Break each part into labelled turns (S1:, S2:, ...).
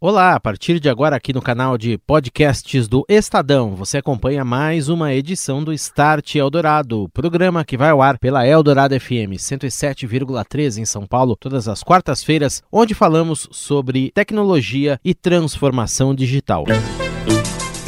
S1: Olá, a partir de agora aqui no canal de podcasts do Estadão, você acompanha mais uma edição do Start Eldorado, programa que vai ao ar pela Eldorado FM 107,3 em São Paulo, todas as quartas-feiras, onde falamos sobre tecnologia e transformação digital.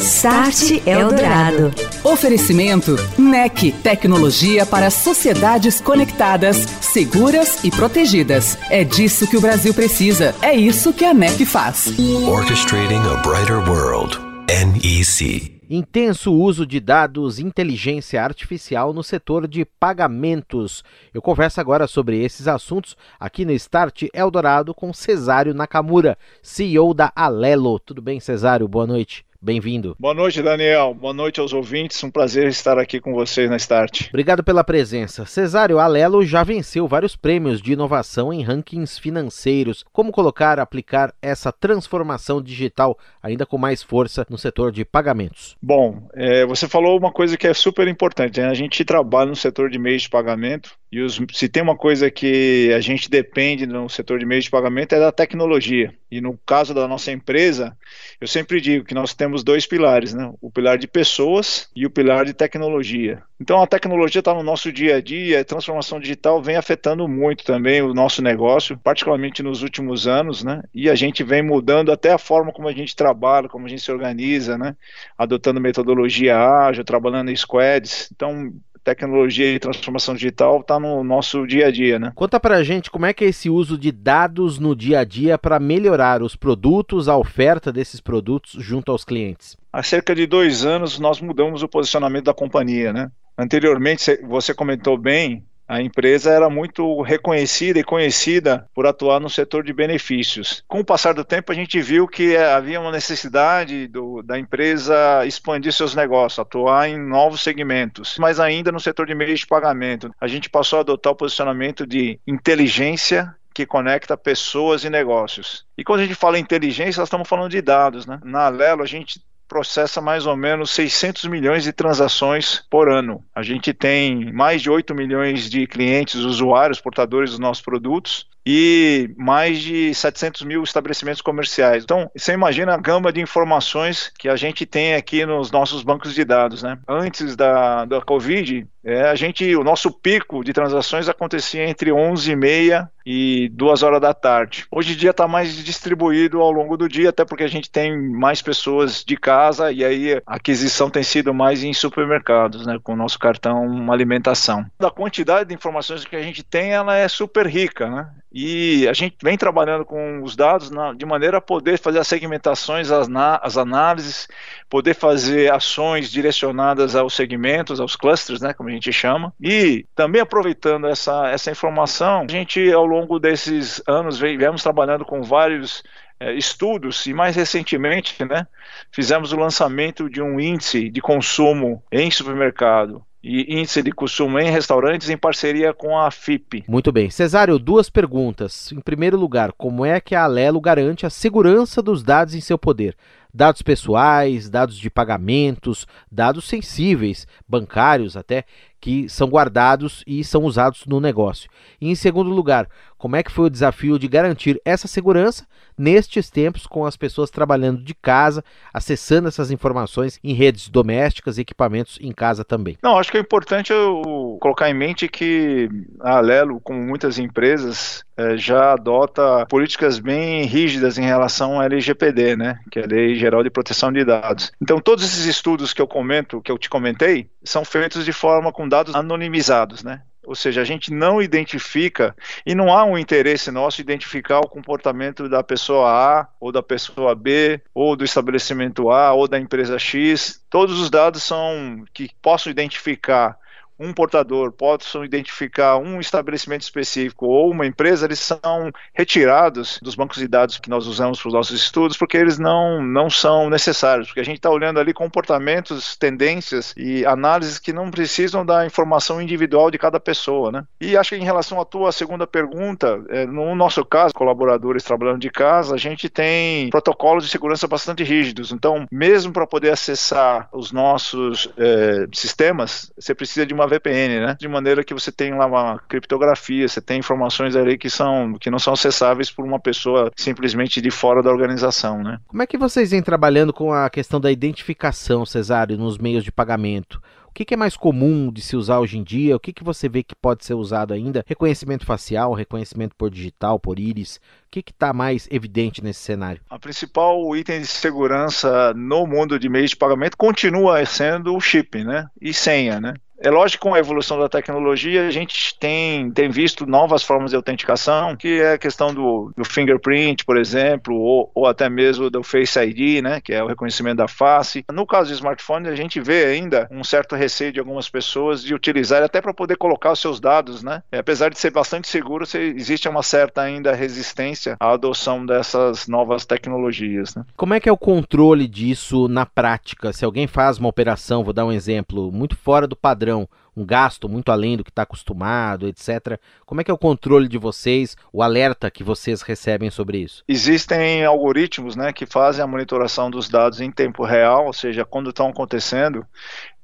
S2: Start Eldorado.
S3: Oferecimento NEC, tecnologia para sociedades conectadas, seguras e protegidas. É disso que o Brasil precisa. É isso que a NEC faz.
S4: Orchestrating a brighter world. NEC.
S1: Intenso uso de dados inteligência artificial no setor de pagamentos. Eu converso agora sobre esses assuntos aqui no Start Eldorado com Cesário Nakamura, CEO da Alelo. Tudo bem, Cesário? Boa noite. Bem-vindo.
S5: Boa noite, Daniel. Boa noite aos ouvintes. Um prazer estar aqui com vocês na Start.
S1: Obrigado pela presença. Cesário, Alelo já venceu vários prêmios de inovação em rankings financeiros. Como colocar, aplicar essa transformação digital ainda com mais força no setor de pagamentos?
S5: Bom, é, você falou uma coisa que é super importante. Né? A gente trabalha no setor de meios de pagamento e os, se tem uma coisa que a gente depende no setor de meios de pagamento é da tecnologia. E no caso da nossa empresa, eu sempre digo que nós temos dois pilares, né? O pilar de pessoas e o pilar de tecnologia. Então a tecnologia está no nosso dia a dia, a transformação digital vem afetando muito também o nosso negócio, particularmente nos últimos anos, né? E a gente vem mudando até a forma como a gente trabalha, como a gente se organiza, né? Adotando metodologia ágil, trabalhando em squads. Então tecnologia e transformação digital está no nosso dia a dia, né?
S1: Conta pra gente como é que é esse uso de dados no dia a dia para melhorar os produtos, a oferta desses produtos junto aos clientes.
S5: Há cerca de dois anos nós mudamos o posicionamento da companhia, né? Anteriormente, você comentou bem, a empresa era muito reconhecida e conhecida por atuar no setor de benefícios. Com o passar do tempo, a gente viu que havia uma necessidade do, da empresa expandir seus negócios, atuar em novos segmentos, mas ainda no setor de meios de pagamento. A gente passou a adotar o posicionamento de inteligência que conecta pessoas e negócios. E quando a gente fala inteligência, nós estamos falando de dados. Né? Na Alelo, a gente processa mais ou menos 600 milhões de transações por ano. A gente tem mais de 8 milhões de clientes, usuários, portadores dos nossos produtos e mais de 700 mil estabelecimentos comerciais. Então, você imagina a gama de informações que a gente tem aqui nos nossos bancos de dados, né? Antes da, da Covid, é, a gente, o nosso pico de transações acontecia entre 11 e meia e 2 horas da tarde. Hoje em dia está mais distribuído ao longo do dia, até porque a gente tem mais pessoas de casa e aí a aquisição tem sido mais em supermercados, né, com o nosso cartão alimentação. A quantidade de informações que a gente tem, ela é super rica, né? E a gente vem trabalhando com os dados na, de maneira a poder fazer as segmentações, as, na, as análises, poder fazer ações direcionadas aos segmentos, aos clusters, né, como a gente chama. E também aproveitando essa, essa informação, a gente, ao longo desses anos, viemos trabalhando com vários é, estudos e mais recentemente, né, fizemos o lançamento de um índice de consumo em supermercado e índice de consumo em restaurantes em parceria com a FIP.
S1: Muito bem. Cesário, duas perguntas. Em primeiro lugar, como é que a Alelo garante a segurança dos dados em seu poder? Dados pessoais, dados de pagamentos, dados sensíveis, bancários até, que são guardados e são usados no negócio. E em segundo lugar, como é que foi o desafio de garantir essa segurança nestes tempos com as pessoas trabalhando de casa, acessando essas informações em redes domésticas e equipamentos em casa também?
S5: Não, acho que é importante eu colocar em mente que a Alelo, como muitas empresas, é, já adota políticas bem rígidas em relação à LGPD, né, que é a Lei Geral de Proteção de Dados. Então, todos esses estudos que eu comento, que eu te comentei, são feitos de forma com dados anonimizados, né? Ou seja, a gente não identifica e não há um interesse nosso identificar o comportamento da pessoa A ou da pessoa B ou do estabelecimento A ou da empresa X. Todos os dados são que possam identificar um portador possam identificar um estabelecimento específico ou uma empresa, eles são retirados dos bancos de dados que nós usamos para os nossos estudos, porque eles não, não são necessários, porque a gente está olhando ali comportamentos, tendências e análises que não precisam da informação individual de cada pessoa, né? E acho que em relação à tua segunda pergunta, é, no nosso caso, colaboradores trabalhando de casa, a gente tem protocolos de segurança bastante rígidos, então, mesmo para poder acessar os nossos é, sistemas, você precisa de uma VPN, né? De maneira que você tem lá uma criptografia, você tem informações ali que são que não são acessáveis por uma pessoa simplesmente de fora da organização, né?
S1: Como é que vocês vêm trabalhando com a questão da identificação, Cesário, nos meios de pagamento? O que, é mais comum de se usar hoje em dia? O que, que você vê que pode ser usado ainda? Reconhecimento facial, reconhecimento por digital, por íris? O que está mais evidente nesse cenário?
S5: A principal item de segurança no mundo de meios de pagamento continua sendo o chip, né? E senha, né? É lógico que com a evolução da tecnologia, a gente tem, tem visto novas formas de autenticação, que é a questão do, do fingerprint, por exemplo, ou, ou, até mesmo do Face ID, né, que é o reconhecimento da face. No caso do smartphone, a gente vê ainda um certo receio de algumas pessoas de utilizar até para poder colocar os seus dados, né? E, apesar de ser bastante seguro, existe uma certa ainda resistência à adoção dessas novas tecnologias. Né?
S1: Como é que é o controle disso na prática? Se alguém faz uma operação, vou dar um exemplo, muito fora do padrão um gasto muito além do que está acostumado, etc. Como é que é o controle de vocês, o alerta que vocês recebem sobre isso?
S5: Existem algoritmos né, que fazem a monitoração dos dados em tempo real, ou seja, quando estão acontecendo.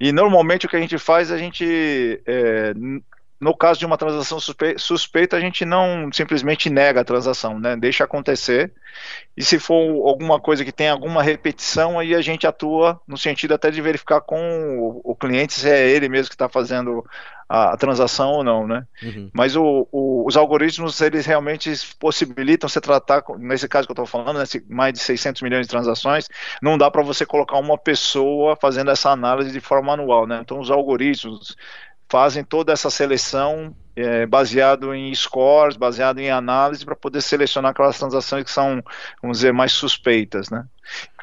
S5: E normalmente o que a gente faz, a gente é, no caso de uma transação suspeita, a gente não simplesmente nega a transação, né? Deixa acontecer. E se for alguma coisa que tem alguma repetição, aí a gente atua no sentido até de verificar com o, cliente se é ele mesmo que está fazendo a, a, transação ou não, né? Uhum. Mas o, o, os algoritmos, eles realmente possibilitam você tratar, nesse caso que eu estou falando, nesse mais de 600 milhões de transações, não dá para você colocar uma pessoa fazendo essa análise de forma manual, né? Então os algoritmos fazem toda essa seleção é, baseado em scores, baseado em análise para poder selecionar aquelas transações que são, vamos dizer, mais suspeitas, né?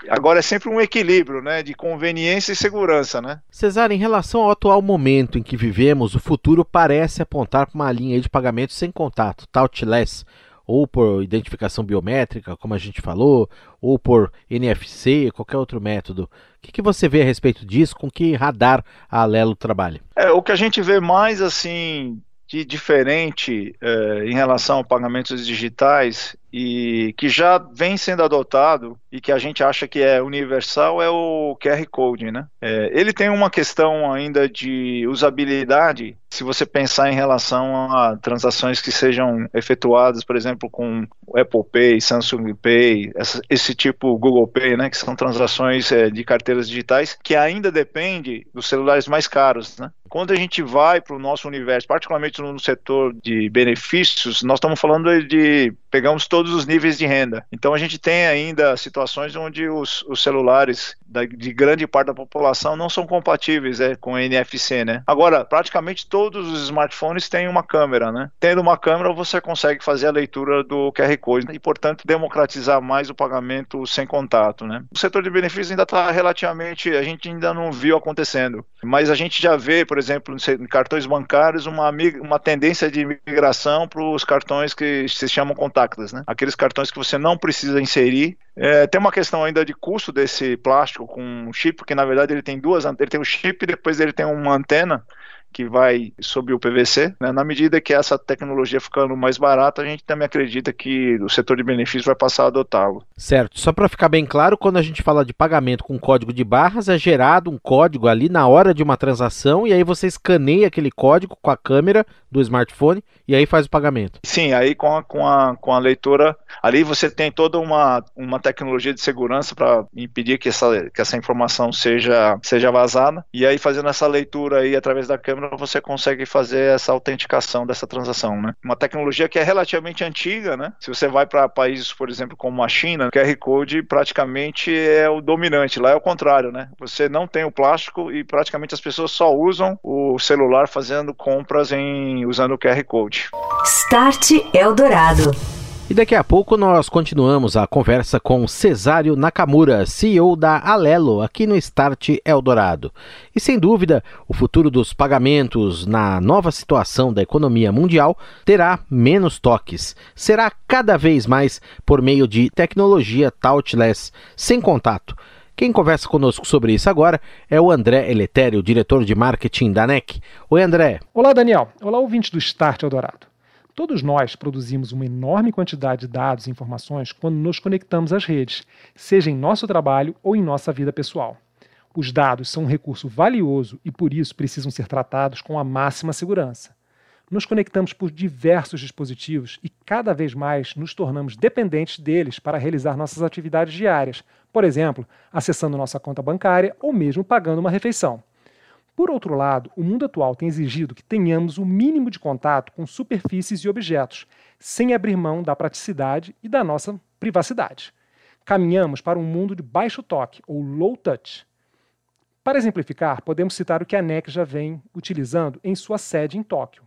S5: Agora é sempre um equilíbrio, né, de conveniência e segurança, né?
S1: Cesar, em relação ao atual momento em que vivemos, o futuro parece apontar para uma linha de pagamento sem contato, touchless, ou por identificação biométrica, como a gente falou, ou por NFC, qualquer outro método. O que, que você vê a respeito disso? Com que radar a Alelo trabalha?
S5: É, o que a gente vê mais assim de diferente é, em relação a pagamentos digitais e que já vem sendo adotado e que a gente acha que é universal é o QR Code, né? É, ele tem uma questão ainda de usabilidade, se você pensar em relação a transações que sejam efetuadas, por exemplo, com Apple Pay, Samsung Pay, essa, esse tipo Google Pay, né? Que são transações é, de carteiras digitais que ainda depende dos celulares mais caros, né? Quando a gente vai para o nosso universo, particularmente no setor de benefícios, nós estamos falando de pegamos todos os níveis de renda. Então a gente tem ainda situações onde os, os celulares da, de grande parte da população não são compatíveis é, com NFC, né? Agora, praticamente todos os smartphones têm uma câmera, né? Tendo uma câmera, você consegue fazer a leitura do QR Code e, portanto, democratizar mais o pagamento sem contato, né? O setor de benefícios ainda está relativamente, a gente ainda não viu acontecendo, mas a gente já vê, por exemplo, em cartões bancários, uma, uma tendência de migração para os cartões que se chamam contactless, né? Aqueles cartões que você não precisa inserir. É, tem uma questão ainda de custo desse plástico com chip, porque na verdade ele tem duas, ele tem o chip e depois ele tem uma antena que vai sobre o PVC. Né? Na medida que essa tecnologia ficando mais barata, a gente também acredita que o setor de benefícios vai passar a adotá-lo.
S1: Certo. Só para ficar bem claro, quando a gente fala de pagamento com código de barras, é gerado um código ali na hora de uma transação e aí você escaneia aquele código com a câmera do smartphone e aí faz o pagamento.
S5: Sim, aí com a, com a, com a leitura, ali você tem toda uma, uma tecnologia de segurança para impedir que essa, que essa informação seja, seja vazada e aí fazendo essa leitura aí através da câmera você consegue fazer essa autenticação dessa transação, né? Uma tecnologia que é relativamente antiga, né? Se você vai para países, por exemplo, como a China, o QR Code praticamente é o dominante. Lá é o contrário, né? Você não tem o plástico e praticamente as pessoas só usam o celular fazendo compras em usando o QR Code.
S2: Start Eldorado.
S1: E daqui a pouco nós continuamos a conversa com Cesário Nakamura, CEO da Alelo, aqui no Start Eldorado. E sem dúvida, o futuro dos pagamentos na nova situação da economia mundial terá menos toques. Será cada vez mais por meio de tecnologia touchless, sem contato. Quem conversa conosco sobre isso agora é o André Eletério, diretor de marketing da NEC. Oi, André.
S6: Olá, Daniel. Olá, ouvinte do Start Eldorado. Todos nós produzimos uma enorme quantidade de dados e informações quando nos conectamos às redes, seja em nosso trabalho ou em nossa vida pessoal. Os dados são um recurso valioso e por isso precisam ser tratados com a máxima segurança. Nos conectamos por diversos dispositivos e cada vez mais nos tornamos dependentes deles para realizar nossas atividades diárias, por exemplo, acessando nossa conta bancária ou mesmo pagando uma refeição. Por outro lado, o mundo atual tem exigido que tenhamos o mínimo de contato com superfícies e objetos, sem abrir mão da praticidade e da nossa privacidade. Caminhamos para um mundo de baixo toque, ou low touch. Para exemplificar, podemos citar o que a NEC já vem utilizando em sua sede em Tóquio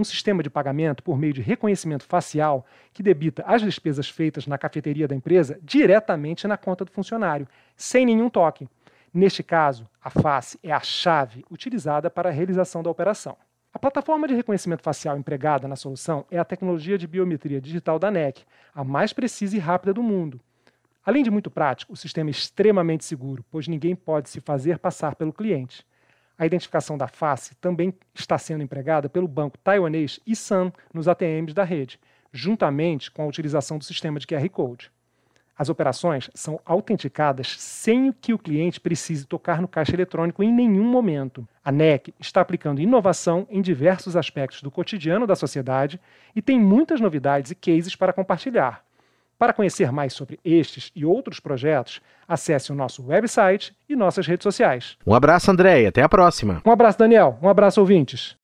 S6: um sistema de pagamento por meio de reconhecimento facial que debita as despesas feitas na cafeteria da empresa diretamente na conta do funcionário, sem nenhum toque. Neste caso, a face é a chave utilizada para a realização da operação. A plataforma de reconhecimento facial empregada na solução é a tecnologia de biometria digital da NEC, a mais precisa e rápida do mundo. Além de muito prático, o sistema é extremamente seguro, pois ninguém pode se fazer passar pelo cliente. A identificação da face também está sendo empregada pelo banco taiwanês Isan nos ATMs da rede, juntamente com a utilização do sistema de QR Code. As operações são autenticadas sem que o cliente precise tocar no caixa eletrônico em nenhum momento. A NEC está aplicando inovação em diversos aspectos do cotidiano da sociedade e tem muitas novidades e cases para compartilhar. Para conhecer mais sobre estes e outros projetos, acesse o nosso website e nossas redes sociais.
S1: Um abraço, André, e até a próxima.
S6: Um abraço, Daniel. Um abraço, ouvintes.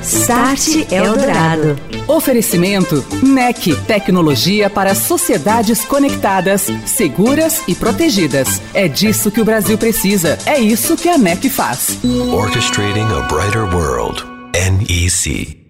S2: Start Eldorado.
S3: Oferecimento NEC, tecnologia para sociedades conectadas, seguras e protegidas. É disso que o Brasil precisa. É isso que a NEC faz.
S4: Orchestrating a brighter world. NEC.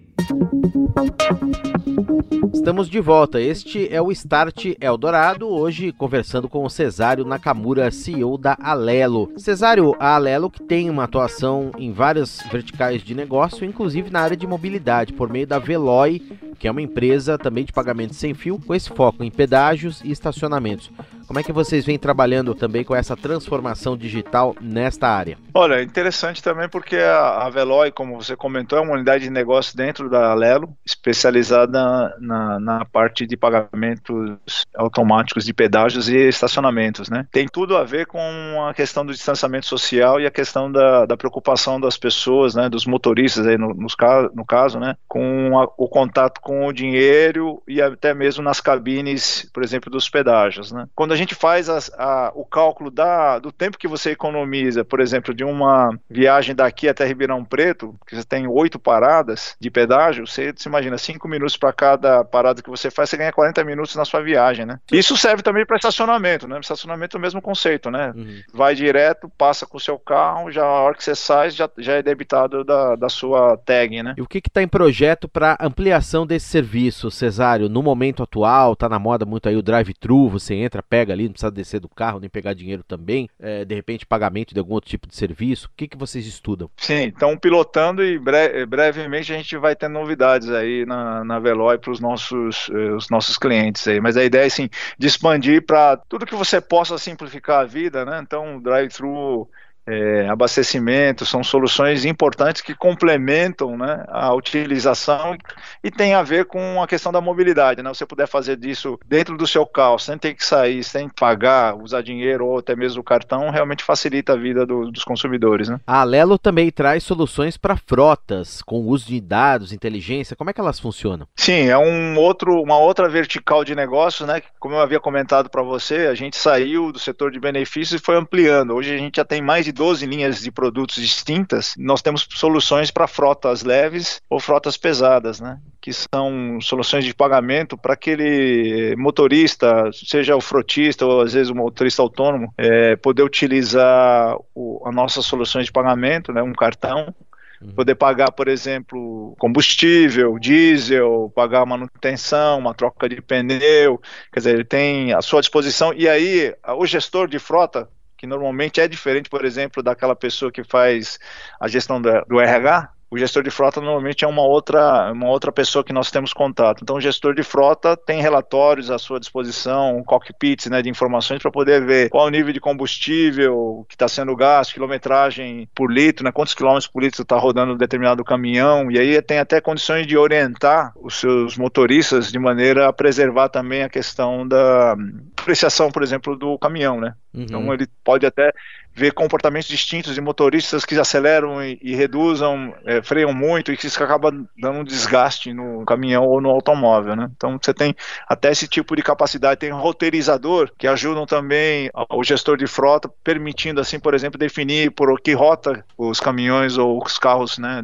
S1: Estamos de volta. Este é o Start Eldorado, hoje conversando com o Cesário Nakamura, CEO da Alelo. Cesário, a Alelo que tem uma atuação em várias verticais de negócio, inclusive na área de mobilidade, por meio da Veloy, que é uma empresa também de pagamento sem fio, com esse foco em pedágios e estacionamentos. Como é que vocês vêm trabalhando também com essa transformação digital nesta área?
S5: Olha, interessante também porque a, Veloy, como você comentou, é uma unidade de negócio dentro da Alelo, especializada na, na parte de pagamentos automáticos de pedágios e estacionamentos, né? Tem tudo a ver com a questão do distanciamento social e a questão da, da preocupação das pessoas, né, dos motoristas aí no, no caso, né, com a, o contato com o dinheiro e até mesmo nas cabines, por exemplo, dos pedágios, né? Quando a gente faz a, a, o cálculo da, do tempo que você economiza, por exemplo, de uma viagem daqui até Ribeirão Preto, que você tem oito paradas de pedágio, você se imagina cinco minutos para cada parada que você faz, você ganha 40 minutos na sua viagem, né? Isso serve também para estacionamento, né? Estacionamento é o mesmo conceito, né? Uhum. Vai direto, passa com o seu carro, já a hora que você sai, já, já é debitado da, da sua tag, né?
S1: E o que está em projeto para ampliação desse serviço, Cesário? No momento atual, tá na moda muito aí o drive-thru, você entra, pega pega ali, não precisa descer do carro, nem pegar dinheiro também, é, de repente pagamento de algum outro tipo de serviço? O que, que vocês estudam?
S5: Sim, estão pilotando e bre brevemente a gente vai ter novidades aí na, na Veloy para os nossos, eh, os nossos clientes aí. Mas a ideia é assim, de expandir para tudo que você possa simplificar a vida, né? Então, drive-thru é, abastecimento, são soluções importantes que complementam né, a utilização e, e tem a ver com a questão da mobilidade. Né? Você puder fazer disso dentro do seu carro, sem ter que sair, sem pagar, usar dinheiro ou até mesmo o cartão, realmente facilita a vida do, dos consumidores. Né?
S1: A Alelo também traz soluções para frotas, com uso de dados, inteligência. Como é que elas funcionam?
S5: Sim, é um outro, uma outra vertical de negócios, né? Como eu havia comentado para você, a gente saiu do setor de benefícios e foi ampliando. Hoje a gente já tem mais de 12 linhas de produtos distintas, nós temos soluções para frotas leves ou frotas pesadas, né? que são soluções de pagamento para aquele motorista, seja o frotista ou às vezes o motorista autônomo, é, poder utilizar o, as nossas soluções de pagamento, né, um cartão, uhum. poder pagar, por exemplo, combustível, diesel, pagar manutenção, uma troca de pneu, quer dizer, ele tem à sua disposição, e aí o gestor de frota que normalmente é diferente, por exemplo, daquela pessoa que faz a gestão do, RH, o gestor de frota normalmente é uma outra, uma outra pessoa que nós temos contato. Então, o gestor de frota tem relatórios à sua disposição, cockpits né, de informações para poder ver qual o nível de combustível que está sendo gasto, quilometragem por litro, né, quantos quilômetros por litro está rodando um determinado caminhão, e aí tem até condições de orientar os seus motoristas de maneira a preservar também a questão da apreciação, por exemplo, do caminhão. Né? Uhum. Então, ele pode até vê comportamentos distintos de motoristas que aceleram e, e reduzam, é, freiam muito e que isso acaba dando um desgaste no caminhão ou no automóvel, né? Então você tem até esse tipo de capacidade, tem roteirizador que ajudam também o gestor de frota, permitindo assim, por exemplo, definir por que rota os caminhões ou os carros, né,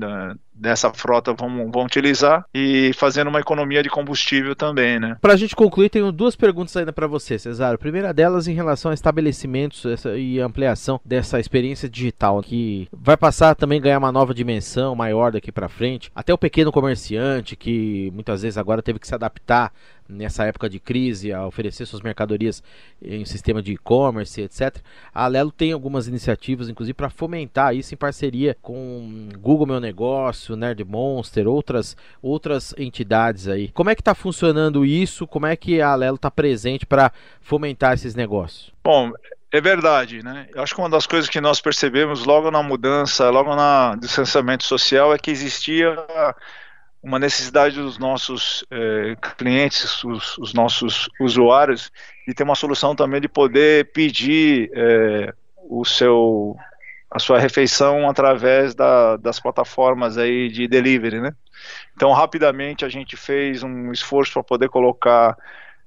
S5: dessa frota vão, vão utilizar e fazendo uma economia de combustível também, né?
S1: Para a gente concluir, tenho duas perguntas ainda para você, Cesar. A primeira delas em relação a estabelecimentos e ampliação dessa experiência digital, que vai passar também a ganhar uma nova dimensão maior daqui para frente. Até o pequeno comerciante, que muitas vezes agora teve que se adaptar nessa época de crise a oferecer suas mercadorias em sistema de e-commerce, etc. A Alelo tem algumas iniciativas, inclusive, para fomentar isso em parceria com Google Meu Negócio, Nerd Monster, outras, outras entidades aí. Como é que está funcionando isso? Como é que a Alelo está presente para fomentar esses negócios?
S5: Bom, é verdade, né? Eu acho que uma das coisas que nós percebemos logo na mudança, logo no distanciamento social, é que existia uma necessidade dos nossos eh, clientes, os, os, nossos usuários, de ter uma solução também de poder pedir eh, o seu a sua refeição através da, das plataformas aí de delivery, né? Então rapidamente a gente fez um esforço para poder colocar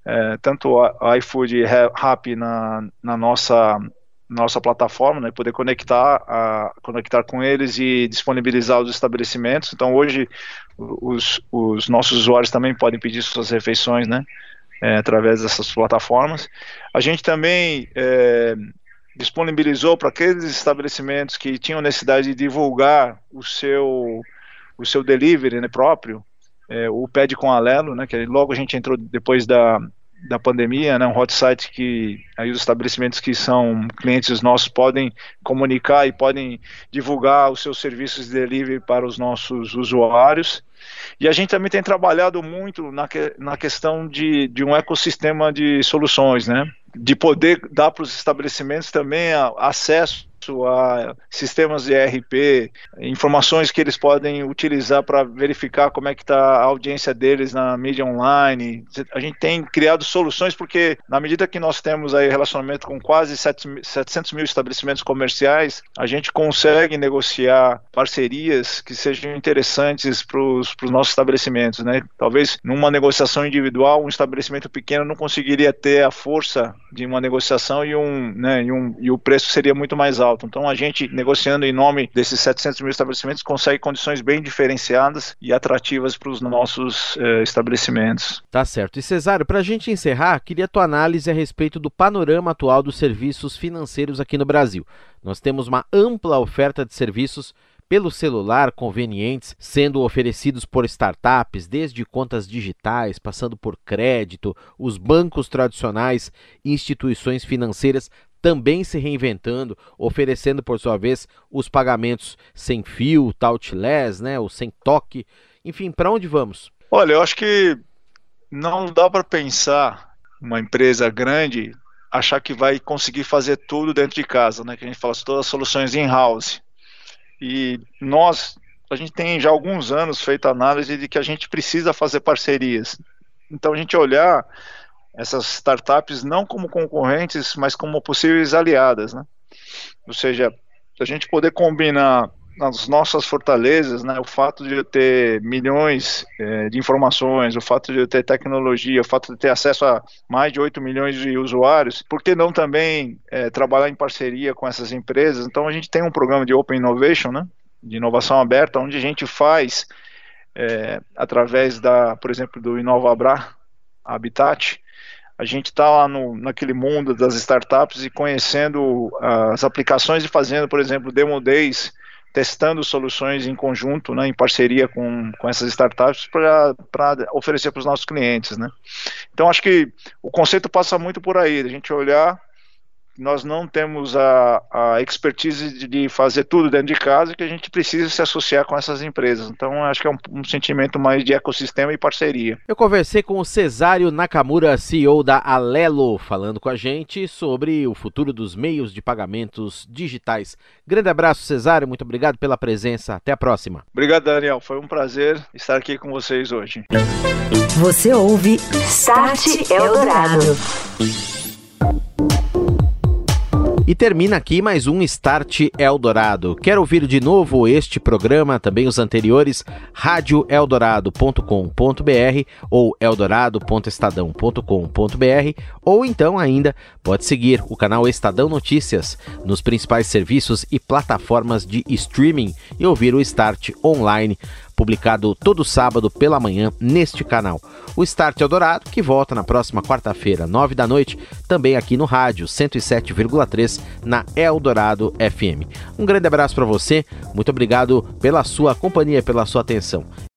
S5: eh, tanto o iFood e na, na nossa nossa plataforma, né, poder conectar, a, conectar com eles e disponibilizar os estabelecimentos. Então hoje os, os nossos usuários também podem pedir suas refeições, né, é, através dessas plataformas. A gente também é, disponibilizou para aqueles estabelecimentos que tinham necessidade de divulgar o seu o seu delivery né, próprio, é, o Pede com Alelo, né, que logo a gente entrou depois da da pandemia, né, um hot site que aí os estabelecimentos que são clientes nossos podem comunicar e podem divulgar os seus serviços de delivery para os nossos usuários. E a gente também tem trabalhado muito na, que, na questão de, de um ecossistema de soluções, né? De poder dar para os estabelecimentos também a, acesso a sistemas de ERP, informações que eles podem utilizar para verificar como é que está a audiência deles na mídia online. A gente tem criado soluções porque na medida que nós temos aí relacionamento com quase 700 mil estabelecimentos comerciais, a gente consegue negociar parcerias que sejam interessantes para os nossos estabelecimentos, né? Talvez numa negociação individual, um estabelecimento pequeno não conseguiria ter a força de uma negociação e um, né, e, um, e o preço seria muito mais alto alto. Então a gente, negociando em nome desses 700 mil estabelecimentos, consegue condições bem diferenciadas e atrativas para os nossos eh, estabelecimentos.
S1: Tá certo. E Cesário, para a gente encerrar, queria tua análise a respeito do panorama atual dos serviços financeiros aqui no Brasil. Nós temos uma ampla oferta de serviços pelo celular convenientes sendo oferecidos por startups, desde contas digitais, passando por crédito, os bancos tradicionais, instituições financeiras também se reinventando, oferecendo por sua vez os pagamentos sem fio, touchless, né, ou sem toque. Enfim, para onde vamos?
S5: Olha, eu acho que não dá para pensar uma empresa grande achar que vai conseguir fazer tudo dentro de casa, né? Que a gente fala todas as soluções in-house. E nós, a gente tem já alguns anos feito análise de que a gente precisa fazer parcerias. Então a gente olhar essas startups não como concorrentes, mas como possíveis aliadas, né? Ou seja, a gente poder combinar as nossas fortalezas, né, o fato de eu ter milhões é, de informações, o fato de eu ter tecnologia, o fato de ter acesso a mais de 8 milhões de usuários, por que não também é, trabalhar em parceria com essas empresas? Então a gente tem um programa de Open Innovation, né, de inovação aberta, onde a gente faz, é, através da, por exemplo, do InovaBra Habitat, a gente está lá no, naquele mundo das startups e conhecendo as aplicações e fazendo, por exemplo, demo days, testando soluções em conjunto, né, em parceria com, com essas startups para oferecer para os nossos clientes. Né. Então, acho que o conceito passa muito por aí, a gente olhar nós não temos a, a expertise de, de, fazer tudo dentro de casa que a gente precisa se associar com essas empresas. Então, acho que é um, um, sentimento mais de ecossistema e parceria.
S1: Eu conversei com o Cesário Nakamura, CEO da Alelo, falando com a gente sobre o futuro dos meios de pagamentos digitais. Grande abraço, Cesário, muito obrigado pela presença. Até a próxima.
S5: Obrigado, Daniel. Foi um prazer estar aqui com vocês hoje.
S2: Você ouve Start Eldorado.
S1: E termina aqui mais um Start Eldorado. Quer ouvir de novo este programa, também os anteriores, radioeldorado.com.br ou eldorado.estadão.com.br ou então ainda pode seguir o canal Estadão Notícias nos principais serviços e plataformas de streaming e ouvir o Start online publicado todo sábado pela manhã neste canal. O Start Eldorado, que volta na próxima quarta-feira, nove da noite, também aqui no rádio 107,3 na Eldorado FM. Um grande abraço para você, muito obrigado pela sua companhia, pela sua atenção.